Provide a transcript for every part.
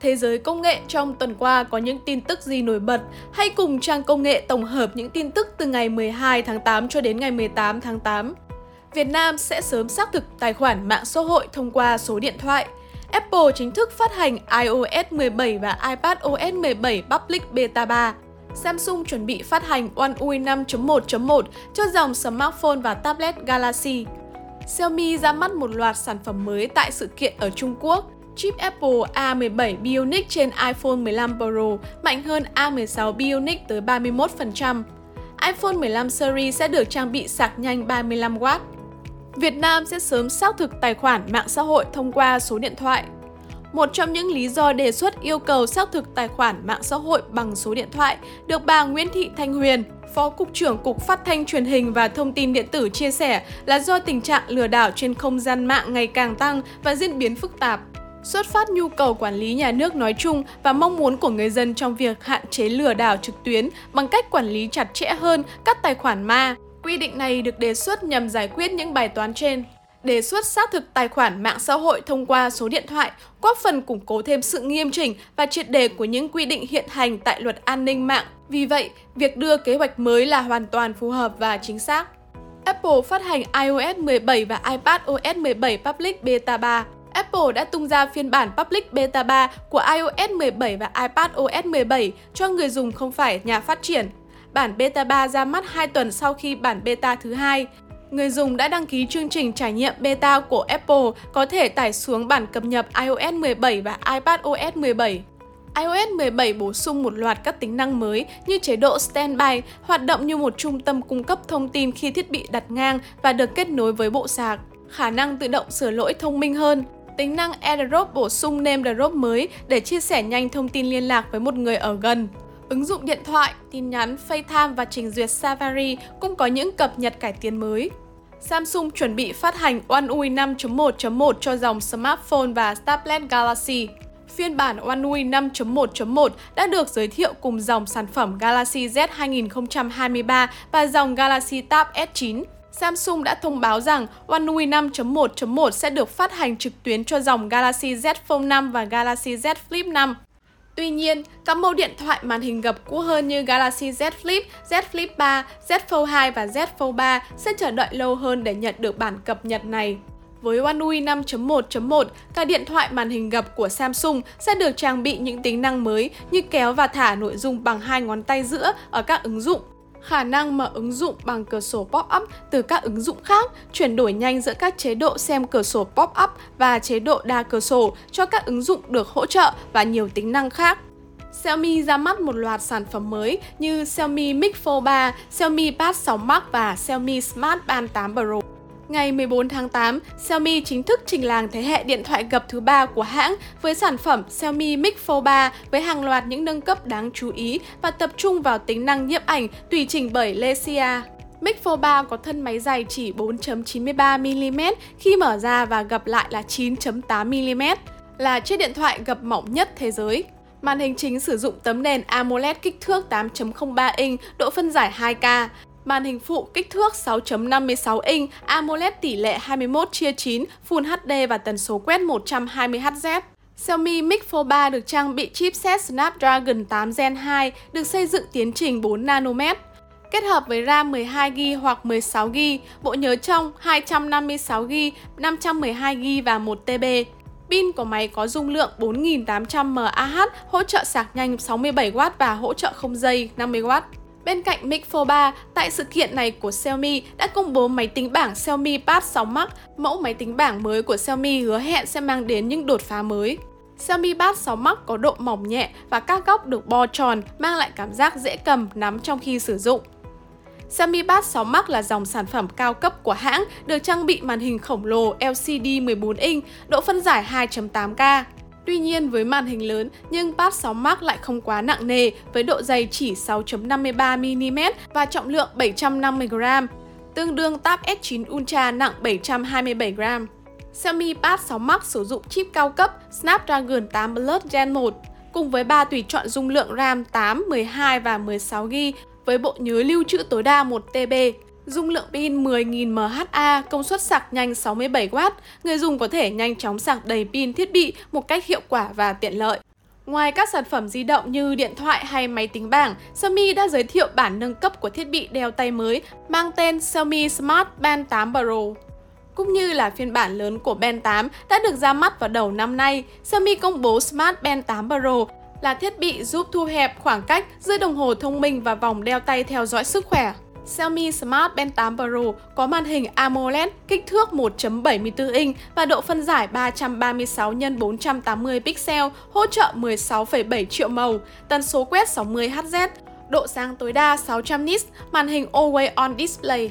Thế giới công nghệ trong tuần qua có những tin tức gì nổi bật? Hãy cùng trang công nghệ tổng hợp những tin tức từ ngày 12 tháng 8 cho đến ngày 18 tháng 8. Việt Nam sẽ sớm xác thực tài khoản mạng xã hội thông qua số điện thoại. Apple chính thức phát hành iOS 17 và iPadOS 17 Public Beta 3. Samsung chuẩn bị phát hành One UI 5.1.1 cho dòng smartphone và tablet Galaxy. Xiaomi ra mắt một loạt sản phẩm mới tại sự kiện ở Trung Quốc. Chip Apple A17 Bionic trên iPhone 15 Pro mạnh hơn A16 Bionic tới 31%. iPhone 15 series sẽ được trang bị sạc nhanh 35W. Việt Nam sẽ sớm xác thực tài khoản mạng xã hội thông qua số điện thoại. Một trong những lý do đề xuất yêu cầu xác thực tài khoản mạng xã hội bằng số điện thoại được bà Nguyễn Thị Thanh Huyền, Phó Cục trưởng Cục Phát thanh Truyền hình và Thông tin Điện tử chia sẻ là do tình trạng lừa đảo trên không gian mạng ngày càng tăng và diễn biến phức tạp. Xuất phát nhu cầu quản lý nhà nước nói chung và mong muốn của người dân trong việc hạn chế lừa đảo trực tuyến bằng cách quản lý chặt chẽ hơn các tài khoản ma. Quy định này được đề xuất nhằm giải quyết những bài toán trên. Đề xuất xác thực tài khoản mạng xã hội thông qua số điện thoại góp phần củng cố thêm sự nghiêm chỉnh và triệt đề của những quy định hiện hành tại luật an ninh mạng. Vì vậy, việc đưa kế hoạch mới là hoàn toàn phù hợp và chính xác. Apple phát hành iOS 17 và iPadOS 17 Public Beta 3 Apple đã tung ra phiên bản Public Beta 3 của iOS 17 và iPadOS 17 cho người dùng không phải nhà phát triển. Bản Beta 3 ra mắt 2 tuần sau khi bản Beta thứ hai. Người dùng đã đăng ký chương trình trải nghiệm beta của Apple có thể tải xuống bản cập nhật iOS 17 và iPadOS 17. iOS 17 bổ sung một loạt các tính năng mới như chế độ Standby, hoạt động như một trung tâm cung cấp thông tin khi thiết bị đặt ngang và được kết nối với bộ sạc, khả năng tự động sửa lỗi thông minh hơn, tính năng AirDrop bổ sung name drop mới để chia sẻ nhanh thông tin liên lạc với một người ở gần. Ứng dụng điện thoại, tin nhắn, FaceTime và trình duyệt Safari cũng có những cập nhật cải tiến mới. Samsung chuẩn bị phát hành One UI 5.1.1 cho dòng smartphone và tablet Galaxy. Phiên bản One UI 5.1.1 đã được giới thiệu cùng dòng sản phẩm Galaxy Z 2023 và dòng Galaxy Tab S9. Samsung đã thông báo rằng One UI 5.1.1 sẽ được phát hành trực tuyến cho dòng Galaxy Z Fold 5 và Galaxy Z Flip 5. Tuy nhiên, các mẫu điện thoại màn hình gập cũ hơn như Galaxy Z Flip, Z Flip 3, Z Fold 2 và Z Fold 3 sẽ chờ đợi lâu hơn để nhận được bản cập nhật này. Với One UI 5.1.1, các điện thoại màn hình gập của Samsung sẽ được trang bị những tính năng mới như kéo và thả nội dung bằng hai ngón tay giữa ở các ứng dụng khả năng mở ứng dụng bằng cửa sổ pop-up từ các ứng dụng khác, chuyển đổi nhanh giữa các chế độ xem cửa sổ pop-up và chế độ đa cửa sổ cho các ứng dụng được hỗ trợ và nhiều tính năng khác. Xiaomi ra mắt một loạt sản phẩm mới như Xiaomi Mix Fold 3, Xiaomi Pad 6 Max và Xiaomi Smart Band 8 Pro. Ngày 14 tháng 8, Xiaomi chính thức trình làng thế hệ điện thoại gập thứ ba của hãng với sản phẩm Xiaomi Mix Fold 3 với hàng loạt những nâng cấp đáng chú ý và tập trung vào tính năng nhiếp ảnh tùy chỉnh bởi Lesia. Mix Fold 3 có thân máy dài chỉ 4.93mm khi mở ra và gập lại là 9.8mm, là chiếc điện thoại gập mỏng nhất thế giới. Màn hình chính sử dụng tấm nền AMOLED kích thước 8.03 inch, độ phân giải 2K, Màn hình phụ kích thước 6.56 inch, AMOLED tỷ lệ 21 chia 9, Full HD và tần số quét 120Hz. Xiaomi Mix Fold 3 được trang bị chipset Snapdragon 8 Gen 2, được xây dựng tiến trình 4 nanomet. Kết hợp với RAM 12GB hoặc 16GB, bộ nhớ trong 256GB, 512GB và 1TB. Pin của máy có dung lượng 4800 mAh, hỗ trợ sạc nhanh 67W và hỗ trợ không dây 50W. Bên cạnh Mix Fold 3, tại sự kiện này của Xiaomi đã công bố máy tính bảng Xiaomi Pad 6 Max. Mẫu máy tính bảng mới của Xiaomi hứa hẹn sẽ mang đến những đột phá mới. Xiaomi Pad 6 Max có độ mỏng nhẹ và các góc được bo tròn, mang lại cảm giác dễ cầm nắm trong khi sử dụng. Xiaomi Pad 6 Max là dòng sản phẩm cao cấp của hãng, được trang bị màn hình khổng lồ LCD 14 inch, độ phân giải 2.8K. Tuy nhiên với màn hình lớn nhưng Pad 6 Max lại không quá nặng nề với độ dày chỉ 6.53mm và trọng lượng 750g, tương đương Tab S9 Ultra nặng 727g. Xiaomi Pad 6 Max sử dụng chip cao cấp Snapdragon 8 Plus Gen 1 cùng với 3 tùy chọn dung lượng RAM 8, 12 và 16GB với bộ nhớ lưu trữ tối đa 1TB. Dung lượng pin 10.000 mAh, công suất sạc nhanh 67W, người dùng có thể nhanh chóng sạc đầy pin thiết bị một cách hiệu quả và tiện lợi. Ngoài các sản phẩm di động như điện thoại hay máy tính bảng, Xiaomi đã giới thiệu bản nâng cấp của thiết bị đeo tay mới mang tên Xiaomi Smart Band 8 Pro. Cũng như là phiên bản lớn của Band 8 đã được ra mắt vào đầu năm nay, Xiaomi công bố Smart Band 8 Pro là thiết bị giúp thu hẹp khoảng cách giữa đồng hồ thông minh và vòng đeo tay theo dõi sức khỏe. Xiaomi Smart Band 8 Pro có màn hình AMOLED kích thước 1.74 inch và độ phân giải 336 x 480 pixel, hỗ trợ 16,7 triệu màu, tần số quét 60 Hz, độ sáng tối đa 600 nits, màn hình Always On Display.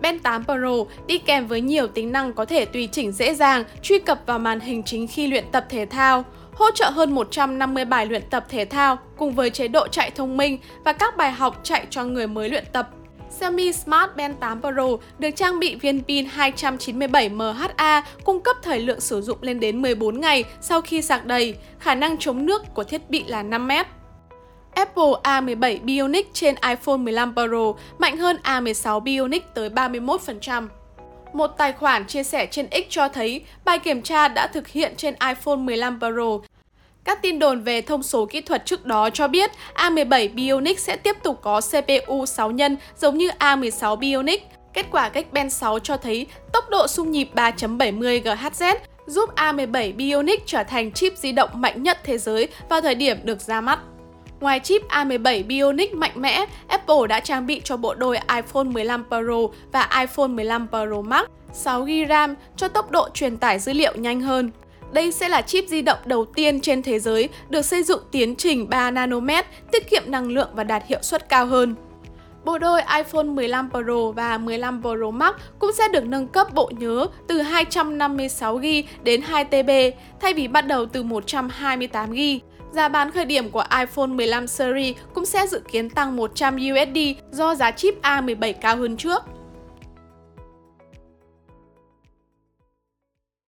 Band 8 Pro đi kèm với nhiều tính năng có thể tùy chỉnh dễ dàng, truy cập vào màn hình chính khi luyện tập thể thao, hỗ trợ hơn 150 bài luyện tập thể thao cùng với chế độ chạy thông minh và các bài học chạy cho người mới luyện tập. Xiaomi Smart Band 8 Pro được trang bị viên pin 297 mAh cung cấp thời lượng sử dụng lên đến 14 ngày sau khi sạc đầy, khả năng chống nước của thiết bị là 5M. Apple A17 Bionic trên iPhone 15 Pro mạnh hơn A16 Bionic tới 31%. Một tài khoản chia sẻ trên X cho thấy bài kiểm tra đã thực hiện trên iPhone 15 Pro. Các tin đồn về thông số kỹ thuật trước đó cho biết A17 Bionic sẽ tiếp tục có CPU 6 nhân giống như A16 Bionic. Kết quả cách Ben 6 cho thấy tốc độ xung nhịp 3.70 GHz, giúp A17 Bionic trở thành chip di động mạnh nhất thế giới vào thời điểm được ra mắt. Ngoài chip A17 Bionic mạnh mẽ, Apple đã trang bị cho bộ đôi iPhone 15 Pro và iPhone 15 Pro Max 6GB RAM cho tốc độ truyền tải dữ liệu nhanh hơn. Đây sẽ là chip di động đầu tiên trên thế giới được xây dựng tiến trình 3 nanomet, tiết kiệm năng lượng và đạt hiệu suất cao hơn. Bộ đôi iPhone 15 Pro và 15 Pro Max cũng sẽ được nâng cấp bộ nhớ từ 256GB đến 2TB thay vì bắt đầu từ 128GB. Giá bán khởi điểm của iPhone 15 series cũng sẽ dự kiến tăng 100 USD do giá chip A17 cao hơn trước.